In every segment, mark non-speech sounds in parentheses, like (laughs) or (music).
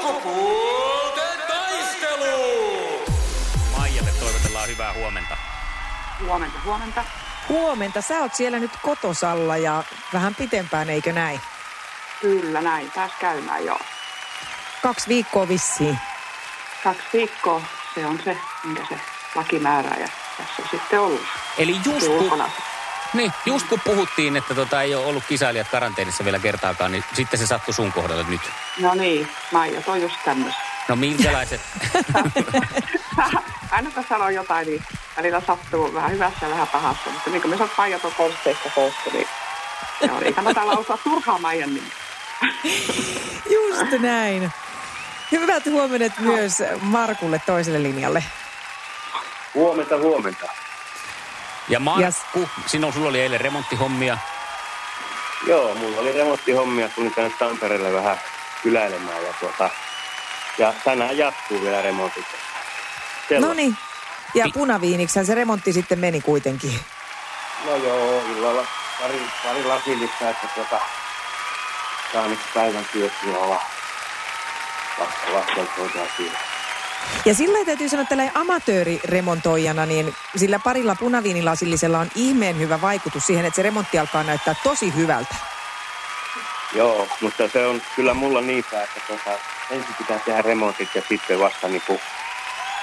Sukupuolten taistelu! Maijalle toivotellaan hyvää huomenta. Huomenta, huomenta. Huomenta, sä oot siellä nyt kotosalla ja vähän pitempään, eikö näin? Kyllä näin, pääs käymään jo. Kaksi viikkoa vissiin. Kaksi viikkoa, se on se, minkä se laki määrää ja tässä on sitten ollut. Eli just kun. Niin, just kun puhuttiin, että tota, ei ole ollut kisailijat karanteenissa vielä kertaakaan, niin sitten se sattui sun kohdalle nyt. No niin, Maija, toi just tämmöistä. No minkälaiset? (laughs) Aina kun sanoo jotain, niin välillä sattuu vähän hyvässä ja vähän pahassa. Mutta niin kuin me saat Maija tuon konsteista koostu, niin on, ei kannata lausua turhaa Maijan nimi. (laughs) Just näin. Hyvät huomenet myös Markulle toiselle linjalle. Huomenta, huomenta. Ja Markku, sinun sulla oli eilen remonttihommia. Joo, mulla oli remonttihommia, tulin tänne Tampereelle vähän kyläilemään ja tuota, ja tänään jatkuu vielä remontit. No niin. Ja punaviiniksihän se remontti sitten meni kuitenkin. No joo, illalla pari, pari lasillista, että tuota, saa nyt päivän työksi olla vasta lastenhoitoa siinä. Ja sillä täytyy sanoa, että tällä amatööriremontoijana, niin sillä parilla punaviinilasillisella on ihmeen hyvä vaikutus siihen, että se remontti alkaa näyttää tosi hyvältä. Joo, mutta se on kyllä mulla niin päin, että tuota, ensin pitää tehdä remontit ja sitten vasta niin kuin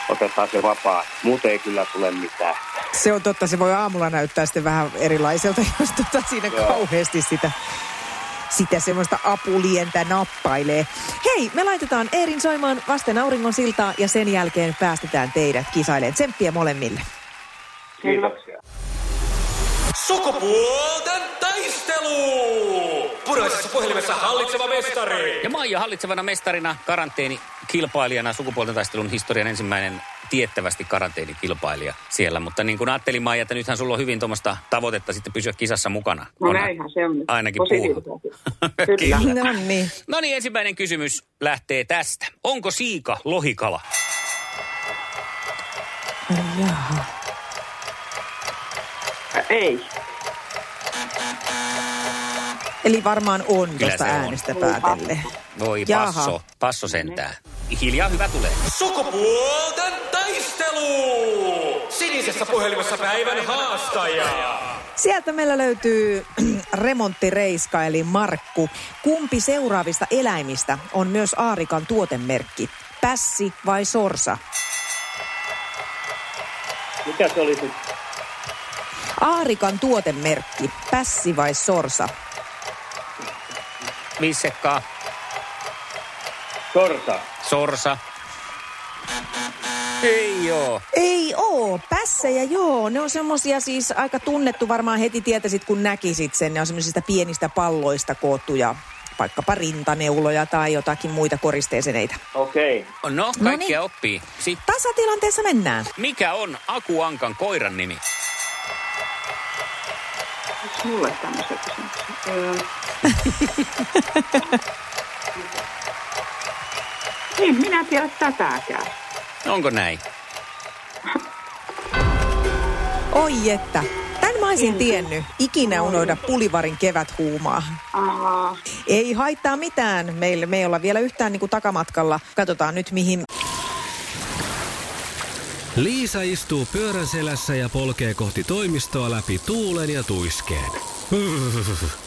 otetaan se vapaa. Muuten ei kyllä tule mitään. Se on totta, se voi aamulla näyttää sitten vähän erilaiselta, (laughs) jos tota siinä Joo. kauheasti sitä, sitä semmoista apulientä nappailee. Hei, me laitetaan Eerin soimaan vasten auringon siltaa ja sen jälkeen päästetään teidät kisailemaan. Tsemppiä molemmille. Kiitoksia. Sukupuolten taistelu! Puraisessa puhelimessa hallitseva mestari! Ja Maija hallitsevana mestarina, karanteeni kilpailijana, sukupuolten taistelun historian ensimmäinen tiettävästi karanteenikilpailija siellä. Mutta niin kuin ajattelin Maija, että nythän sulla on hyvin tuommoista tavoitetta sitten pysyä kisassa mukana. No Onhan- näinhän se on. Ainakin. (laughs) Kyllä. No niin. No niin, ensimmäinen kysymys lähtee tästä. Onko siika lohikala? Jaha. Ei. Eli varmaan on Kyllä tuosta on. äänestä päätelle. Voi Jaha. passo, passo sentään. Hiljaa hyvä tulee. Sukupuolten taistelu! Sinisessä puhelimessa päivän haastaja! Sieltä meillä löytyy (clears throat) remonttireiska eli Markku. Kumpi seuraavista eläimistä on myös Aarikan tuotemerkki? Pässi vai sorsa? Mikä se oli se? Aarikan tuotemerkki. Pässi vai sorsa? Viisi sekkaa. Sorsa. Sorsa. Ei joo. Ei oo, pässejä joo. Ne on semmosia siis aika tunnettu, varmaan heti tietäisit kun näkisit sen. Ne on semmoisista pienistä palloista koottuja vaikkapa rintaneuloja tai jotakin muita koristeeseneitä. Okei. No, No kaikkia niin. oppii. Sitten, Tasatilanteessa mennään. mikä on Akuankan koiran nimi? Onko mulle tämmöisiä Öö. en minä tiedä tätäkään. Onko näin? Oi että. Tän mä olisin tiennyt. Ikinä unohda pulivarin keväthuumaa. Aa, Ei haittaa mitään. Meillä me ei olla vielä yhtään niin kuin takamatkalla. Katsotaan nyt mihin. Liisa istuu pyörän selässä ja polkee kohti toimistoa läpi tuulen ja tuiskeen. (laughs)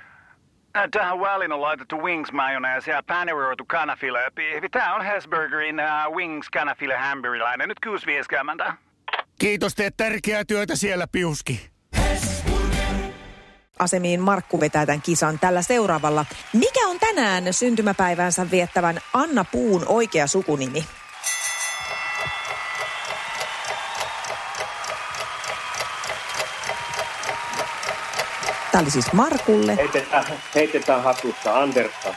Äh, Tähän väliin on laitettu wings mayonnaise ja paneroitu kanafila. Tämä on Hesburgerin uh, wings kanafila hamburilainen. Nyt 6.50. Kiitos, teet tärkeää työtä siellä, Piuski. Asemiin Markku vetää tämän kisan tällä seuraavalla. Mikä on tänään syntymäpäiväänsä viettävän Anna Puun oikea sukunimi? Tämä oli siis Markulle. Heitetään, heitetään hatusta Andersson.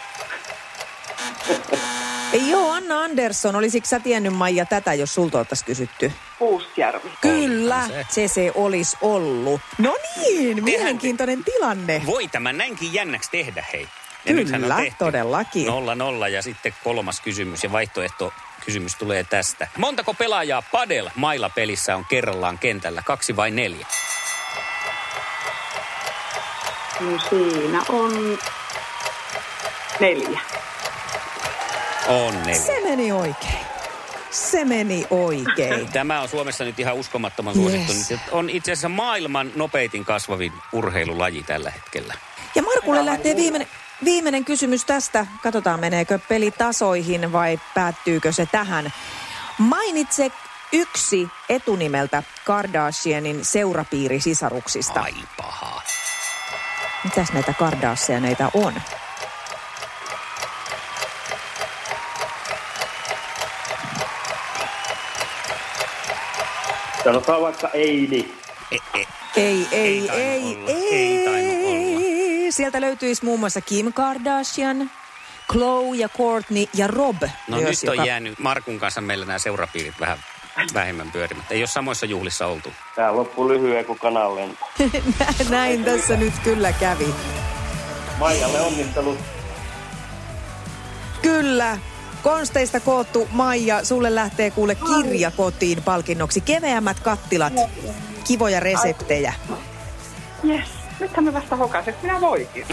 (laughs) Ei joo, Anna Andersson. Olisitko sä tiennyt Maija tätä, jos sulta oltaisiin kysytty? Puustjärvi. Kyllä, se. se olisi ollut. No niin, mielenkiintoinen tilanne. Voi tämän näinkin jännäksi tehdä, hei. Ja Kyllä, on tehty todellakin. Nolla nolla ja sitten kolmas kysymys ja vaihtoehto kysymys tulee tästä. Montako pelaajaa Padel mailla pelissä on kerrallaan kentällä? Kaksi vai neljä? No siinä on neljä. On neljä. Se meni oikein. Se meni oikein. (laughs) Tämä on Suomessa nyt ihan uskomattoman suosittu. Yes. On itse asiassa maailman nopeitin kasvavin urheilulaji tällä hetkellä. Ja Markulle lähtee viimeinen, viimeinen kysymys tästä. Katsotaan, meneekö peli tasoihin vai päättyykö se tähän. Mainitse yksi etunimeltä Kardashianin seurapiirisisaruksista. Ai paha. Mitäs näitä Kardashianeita on? Sanotaan vaikka Eili. E, e. Ei, ei, ei, olla. ei. Ei tainnut olla. Sieltä löytyisi muun muassa Kim Kardashian, Khloe ja Courtney ja Rob. No myös, nyt on jäänyt Markun kanssa meillä nämä seurapiirit vähän vähemmän pyörimättä. Ei ole samoissa juhlissa oltu. Tää loppui lyhyen kuin kanan lento. (laughs) Näin tässä nyt kyllä kävi. Maijalle onnittelut. Kyllä. Konsteista koottu Maija, sulle lähtee kuule kirja kotiin palkinnoksi. Keveämmät kattilat, kivoja reseptejä. Yes. Nythän me vasta hokaset. Minä voikin.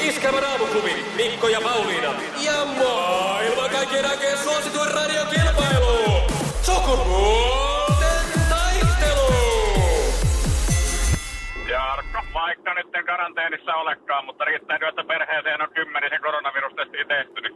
Iskelmän aamuklubi, Mikko ja Pauliina. Ja maailman kaikkien aikeen suosituen radiokilpailu. Sukupuolten taistelu. Jarkko, vaikka nyt en karanteenissa olekaan, mutta riittääkö, että perheeseen on kymmenisen koronavirustestiä tehty, niin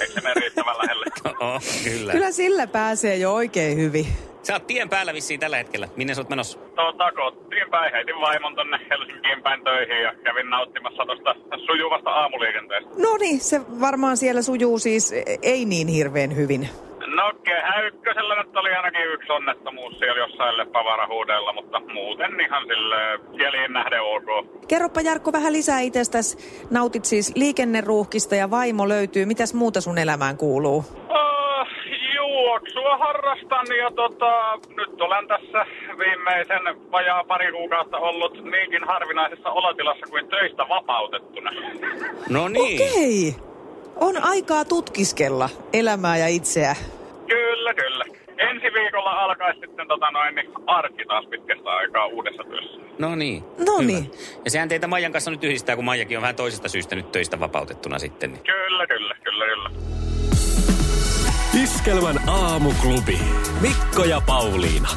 eikö se mene riittävän lähelle? (laughs) Oh, kyllä. Kyllä sillä pääsee jo oikein hyvin. Sä oot tien päällä vissiin tällä hetkellä. Minne sä oot menossa? Tota, kotiin päin, heitin vaimon tonne Helsinkiin päin töihin ja kävin nauttimassa tosta sujuvasta aamuliikenteestä. No niin, se varmaan siellä sujuu siis ei niin hirveän hyvin. No kehä ykkösellä nyt oli ainakin yksi onnettomuus siellä jossain leppävarahuudella, mutta muuten ihan sille jäljiin nähden ok. Kerropa Jarkko vähän lisää itsestäsi. Nautit siis liikenneruuhkista ja vaimo löytyy. Mitäs muuta sun elämään kuuluu? Uh, juoksua harrastan ja tota, nyt olen tässä viimeisen vajaa pari kuukautta ollut niinkin harvinaisessa olotilassa kuin töistä vapautettuna. No niin. Okei. On aikaa tutkiskella elämää ja itseä. Kyllä, kyllä. Ensi viikolla alkaisi sitten tota noin, niin arki taas pitkästä aikaa uudessa työssä. No niin. No niin. Ja sehän teitä Maijan kanssa nyt yhdistää, kun Maijakin on vähän toisesta syystä nyt töistä vapautettuna sitten. Niin. Kyllä, kyllä, kyllä, kyllä. Iskelmän aamuklubi. Mikko ja Pauliina.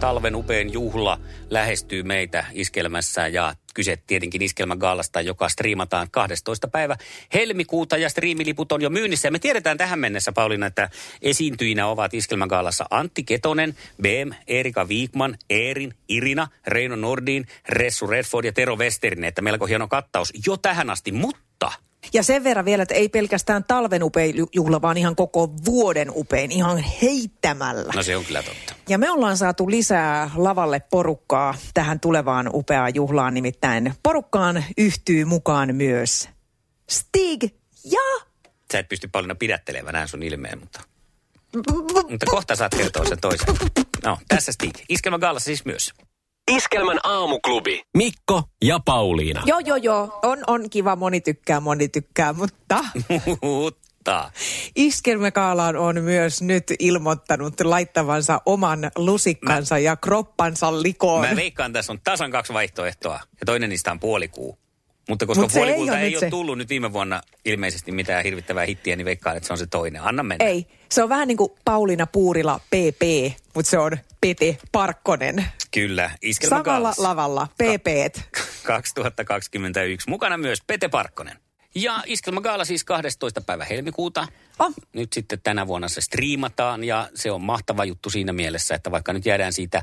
Talven upein juhla lähestyy meitä iskelmässä ja kyse tietenkin iskelmän gaalasta, joka striimataan 12. päivä helmikuuta ja striimiliput on jo myynnissä. Ja me tiedetään tähän mennessä, Pauliina, että esiintyjinä ovat iskelmän gaalassa Antti Ketonen, BM, Erika Viikman, Eerin, Irina, Reino Nordin, Ressu Redford ja Tero Westerinen. Että melko hieno kattaus jo tähän asti, mutta Ja sen verran vielä, että ei pelkästään talven upein ju- juhla, vaan ihan koko vuoden upein, ihan heittämällä. no se on kyllä totta. Ja me ollaan saatu lisää lavalle porukkaa tähän tulevaan upeaan juhlaan, nimittäin porukkaan yhtyy mukaan myös Stig ja... Sä et pysty Pauliina pidättelemään näin sun ilmeen, mutta... Mutta kohta saat kertoa sen toisen. No, tässä Stig. Iskelmän gaalassa siis myös. Iskelmän aamuklubi. Mikko ja Pauliina. Joo, joo, joo. On, on kiva, moni tykkää, moni tykkää, mutta Mutta Iskelmäkaalaan on myös nyt ilmoittanut laittavansa oman lusikkansa ja kroppansa likoon. mä veikkaan, tässä on tasan kaksi vaihtoehtoa ja toinen niistä on puolikuu. Mutta koska Mut se ei puolikuulta ole ei, ole se. tullut nyt viime vuonna ilmeisesti mitään hirvittävää hittiä, niin veikkaan, että se on se toinen. Anna mennä. Ei, se on vähän niin kuin Pauliina Puurila PP, mutta se on Pete Parkkonen. Kyllä, Iskelmä Samalla Gaalas lavalla, PP. 2021. (laughs) Mukana myös Pete Parkkonen. Ja Iskelmä Gaala siis 12. päivä helmikuuta. Oh. Nyt sitten tänä vuonna se striimataan ja se on mahtava juttu siinä mielessä, että vaikka nyt jäädään siitä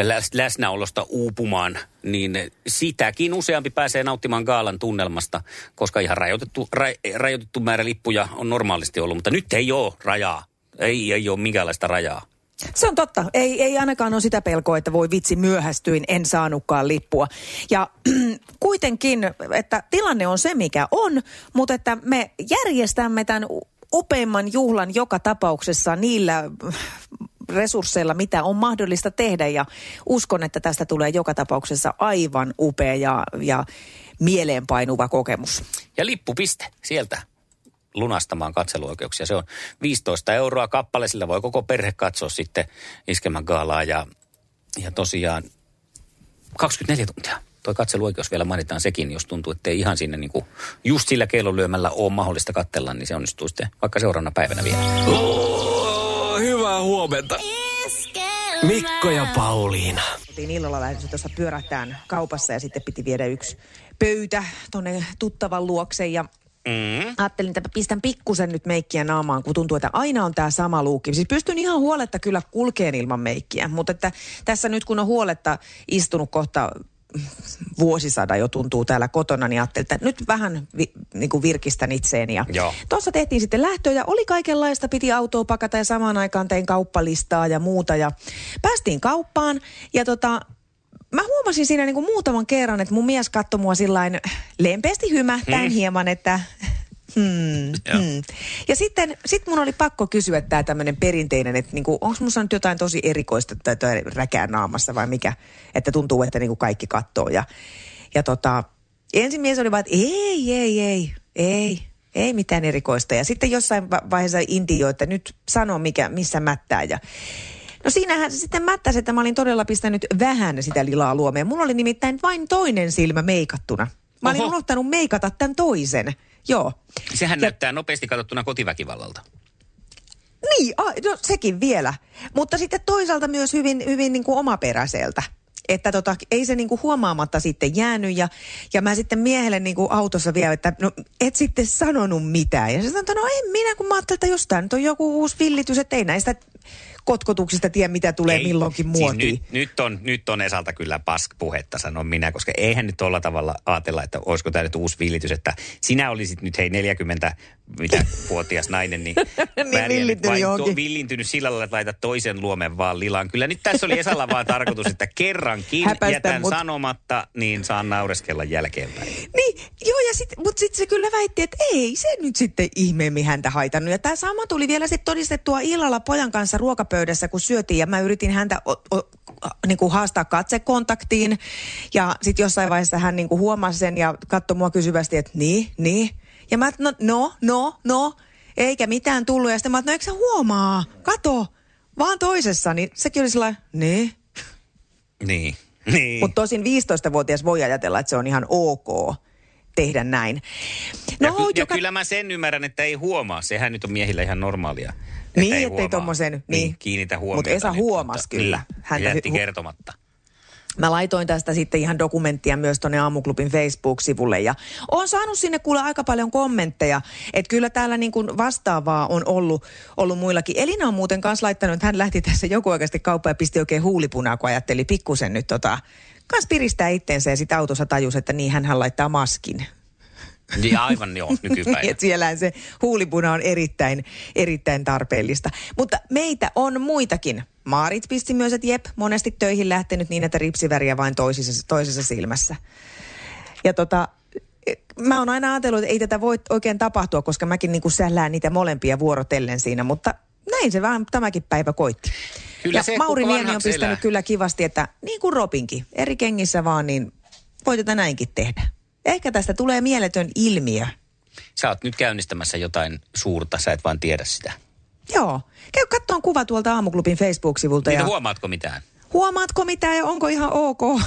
läs- läsnäolosta uupumaan, niin sitäkin useampi pääsee nauttimaan Gaalan tunnelmasta, koska ihan rajoitettu, ra, rajoitettu määrä lippuja on normaalisti ollut, mutta nyt ei ole rajaa. Ei, ei ole minkäänlaista rajaa. Se on totta. Ei, ei ainakaan ole sitä pelkoa, että voi vitsi myöhästyin, en saanutkaan lippua. Ja (clears throat) kuitenkin, että tilanne on se mikä on, mutta että me järjestämme tämän upeimman juhlan joka tapauksessa niillä (clears throat) resursseilla, mitä on mahdollista tehdä. Ja uskon, että tästä tulee joka tapauksessa aivan upea ja, ja mieleenpainuva kokemus. Ja lippupiste sieltä lunastamaan katseluoikeuksia. Se on 15 euroa kappale, sillä voi koko perhe katsoa sitten Iskemän gaalaa ja, ja tosiaan 24 tuntia. Toi katseluoikeus vielä mainitaan sekin, jos tuntuu, että ei ihan sinne niin kuin just sillä kellonlyömällä ole mahdollista katsella, niin se onnistuu sitten vaikka seuraavana päivänä vielä. Oh, hyvää huomenta. Mikko ja Pauliina. Oltiin illalla lähdössä tuossa pyörähtään kaupassa ja sitten piti viedä yksi pöytä tonne tuttavan luokse ja Mm. Ajattelin, että pistän pikkusen nyt meikkiä naamaan, kun tuntuu, että aina on tämä sama luukki. Siis pystyn ihan huoletta kyllä kulkeen ilman meikkiä, mutta että tässä nyt kun on huoletta istunut kohta vuosisada jo tuntuu täällä kotona, niin ajattelin, että nyt vähän vi, niin kuin virkistän itseeni. Ja tuossa tehtiin sitten lähtö ja oli kaikenlaista, piti autoa pakata ja samaan aikaan tein kauppalistaa ja muuta. Ja päästiin kauppaan ja tota, mä huomasin siinä niin kuin muutaman kerran, että mun mies katsoi mua sillain lempeästi hymähtäen hmm. hieman, että Hmm, hmm. Ja sitten sit mun oli pakko kysyä tämä tämmöinen perinteinen, että niinku, onko musta nyt jotain tosi erikoista tai, tai räkää naamassa vai mikä, että tuntuu, että niinku kaikki katsoo. Ja, ja tota, ensin mies oli vaan, että ei, ei, ei, ei, ei mitään erikoista. Ja sitten jossain va- vaiheessa intioi, että nyt sano mikä, missä mättää. Ja No siinähän se sitten mättäsi, että mä olin todella pistänyt vähän sitä lilaa luomeen. Mulla oli nimittäin vain toinen silmä meikattuna. Mä olin Oho. unohtanut meikata tämän toisen. Joo. Sehän Ja- näyttää nopeasti katsottuna kotiväkivallalta. Niin, a, no sekin vielä. Mutta sitten toisaalta myös hyvin, hyvin niin kuin omaperäiseltä. Että tota, ei se niin kuin huomaamatta sitten jäänyt ja, ja mä sitten miehelle niin kuin autossa vielä, että no et sitten sanonut mitään. Ja se sanoi, että no en minä, kun mä ajattelin, että jos tämä nyt on joku uusi villitys, että ei näistä kotkotuksista tiedä, mitä tulee Ei, milloinkin muotiin. Siis nyt, nyt, on, nyt on Esalta kyllä pask-puhetta, sanon minä, koska eihän nyt tuolla tavalla ajatella, että olisiko tämä nyt uusi villitys, että sinä olisit nyt hei 40 mitä vuotias nainen, niin, (laughs) pärjännyt villintynyt vain johonkin. villintynyt sillä lailla, että laitat toisen luomen vaan lilaan. Kyllä nyt tässä oli Esalla vaan (laughs) tarkoitus, että kerrankin Häpäistä jätän mut. sanomatta, niin saan naureskella jälkeenpäin. Niin, joo, ja sit, mutta sitten se kyllä väitti, että ei se nyt sitten ihmeemmin häntä haitannut. Ja tämä sama tuli vielä sitten todistettua illalla pojan kanssa ruokapöydässä, kun syötiin, ja mä yritin häntä o, o, niin kuin haastaa katsekontaktiin. Ja sitten jossain vaiheessa hän niin kuin huomasi sen ja katsoi mua kysyvästi, että niin, niin. Ja mä, no, no, no, no, eikä mitään tullut. Ja sitten mä, että no eikö sä huomaa? Kato, vaan toisessa. Niin sekin oli sellainen, niin. Niin. niin. Mutta tosin 15-vuotias voi ajatella, että se on ihan ok tehdä näin. ja, No, ky- ja joka... kyllä mä sen ymmärrän, että ei huomaa. Sehän nyt on miehillä ihan normaalia. että Niin, ei ettei tommosen- niin. kiinnitä huomiota. Mut Esa huomasi mutta- kyllä. Niin, Häntä jätti hy- kertomatta. Mä laitoin tästä sitten ihan dokumenttia myös tuonne Aamuklubin Facebook-sivulle ja oon saanut sinne kuule aika paljon kommentteja, että kyllä täällä niin kuin vastaavaa on ollut, ollut muillakin. Elina on muuten kanssa laittanut, että hän lähti tässä joku oikeasti kauppaan ja pisti oikein huulipunaa, kun ajatteli pikkusen nyt tota, kans piristää itteensä ja sitten autossa tajus, että niin hän laittaa maskin. Niin aivan joo. (laughs) Niin, että siellähän se huulipuna on erittäin, erittäin tarpeellista. Mutta meitä on muitakin. Maarit pisti myös, että jep, monesti töihin lähtenyt niin, että ripsiväriä vain toisessa, toisessa silmässä. Ja tota, mä oon aina ajatellut, että ei tätä voi oikein tapahtua, koska mäkin niin sällään niitä molempia vuorotellen siinä, mutta näin se vähän tämäkin päivä koitti. Kyllä ja se, Mauri Niemi on pistänyt elää. kyllä kivasti, että niin kuin Robinkin, eri kengissä vaan, niin voi tätä näinkin tehdä. Ehkä tästä tulee mieletön ilmiö. Sä oot nyt käynnistämässä jotain suurta, sä et vaan tiedä sitä. Joo. Käy katsomaan kuva tuolta Aamuklubin Facebook-sivulta. Niin Ja huomaatko mitään? huomaatko mitään ja onko ihan ok? (laughs)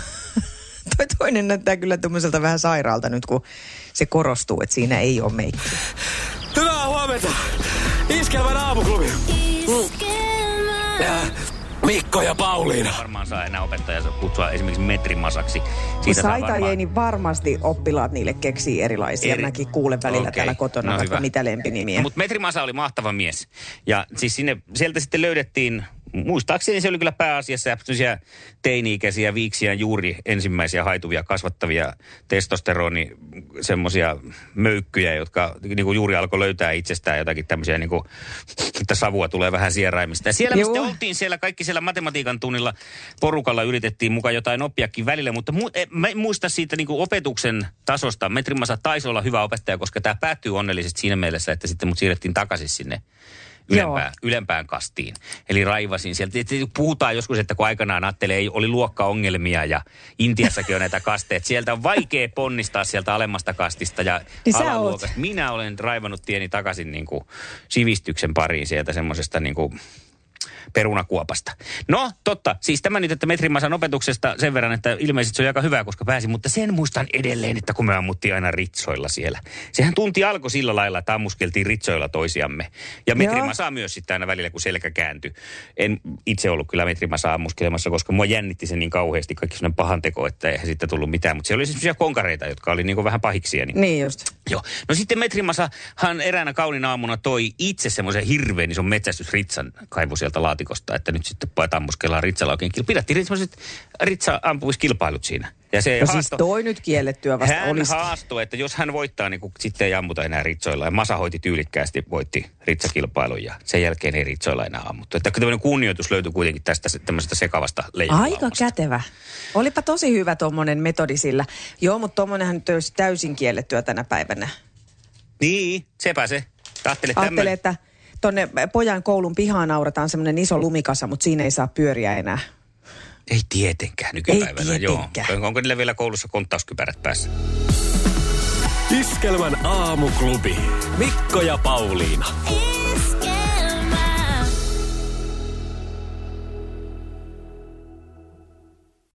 Toi toinen näyttää kyllä tämmöiseltä vähän sairaalta nyt, kun se korostuu, että siinä ei ole meikki. Hyvää huomenta. Iskelmän aamuklubi. Ja, Mikko ja Pauliina. Varmaan saa enää opettajansa kutsua esimerkiksi metrimasaksi. Kun saa sai tai ei, niin varmasti oppilaat niille keksii erilaisia. Eri- Mäkin kuulen välillä Okei, täällä kotona no vaikka hyvä. mitä lempinimiä. No, mutta Metrimasa oli mahtava mies. Ja siis sinne, sieltä sitten löydettiin, muistaakseni se oli kyllä pääasiassa teini-ikäisiä viiksiä juuri ensimmäisiä haituvia kasvattavia testosteroni semmoisia möykkyjä, jotka niin kuin juuri alkoi löytää itsestään jotakin tämmöisiä, niin kuin, että savua tulee vähän sieraimista. Ja siellä sitten oltiin siellä, kaikki siellä matematiikan tunnilla porukalla yritettiin mukaan jotain oppiakin välillä, mutta mu- mä en muista siitä niin kuin opetuksen tasosta. Metrimasa taisi olla hyvä opettaja, koska tämä päättyy onnellisesti siinä mielessä, että sitten mut siirrettiin takaisin sinne ylempään, ylempään kastiin. Eli raivasin sieltä. Puhutaan joskus, että kun aikanaan ajattelee, ei oli luokkaongelmia ja Intiassakin on näitä kasteet. Sieltä on vaikea ponnistaa sieltä alemmasta kastista ja Niin alaluokasta. Minä olen raivannut tieni takaisin niin kuin sivistyksen pariin sieltä semmoisesta niin kuin perunakuopasta. No, totta. Siis tämä nyt, että metrimasan opetuksesta sen verran, että ilmeisesti se on aika hyvä, koska pääsin, mutta sen muistan edelleen, että kun me ammuttiin aina ritsoilla siellä. Sehän tunti alkoi sillä lailla, että ammuskeltiin ritsoilla toisiamme. Ja metrimasaa myös sitten aina välillä, kun selkä kääntyi. En itse ollut kyllä metrimasaa ammuskelemassa, koska mua jännitti se niin kauheasti, kaikki sellainen pahan teko, että eihän sitten tullut mitään. Mutta siellä oli sellaisia konkareita, jotka oli niin vähän pahiksia. Niin Niin just. Joo. No sitten Metrimasahan eräänä kauniina aamuna toi itse semmoisen hirveän ison metsästysritsan kaivu sieltä laatikosta, että nyt sitten pojat ammuskellaan ritsalla oikein. kil- Pidettiin semmoiset ritsa-ampumiskilpailut siinä. Ja se No siis haasto- toi nyt kiellettyä vasta hän olisi. haastoi, että jos hän voittaa, niin kun sitten ei ammuta enää ritsoilla. Ja Masa hoiti tyylikkäästi, voitti ritsakilpailun ja sen jälkeen ei ritsoilla enää ammuttu. Että tämmöinen kunnioitus löytyi kuitenkin tästä se- tämmöisestä sekavasta leijonalaumasta. Aika kätevä. Olipa tosi hyvä tuommoinen metodi sillä. Joo, mutta tuommoinenhan nyt olisi täysin kiellettyä tänä päivänä. Niin, sepä se. Ajattelee, Ajattelee, että tonne pojan koulun pihaan naurataan semmoinen iso lumikasa, mutta siinä ei saa pyöriä enää. Ei tietenkään nykypäivänä, Ei tietenkään. joo. Onko niillä vielä koulussa konttauskypärät päässä? Iskelmän aamuklubi. Mikko ja Pauliina.